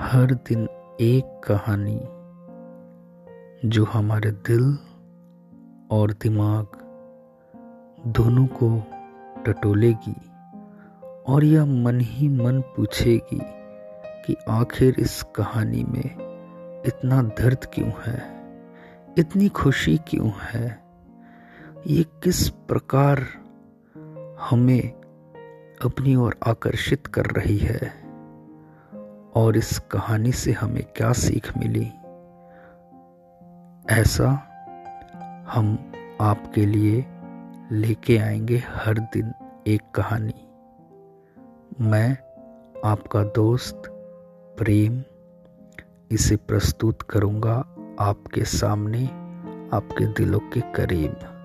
हर दिन एक कहानी जो हमारे दिल और दिमाग दोनों को टटोलेगी और यह मन ही मन पूछेगी कि आखिर इस कहानी में इतना दर्द क्यों है? इतनी खुशी क्यों है? ये किस प्रकार हमें अपनी ओर आकर्षित कर रही है? और इस कहानी से हमें क्या सीख मिली? ऐसा हम आपके लिए लेके आएँगे हर दिन एक कहानी। मैं, आपका दोस्त, प्रेम, इसे प्रस्तुत करूँगा आपके सामने, आपके दिलों के करीब।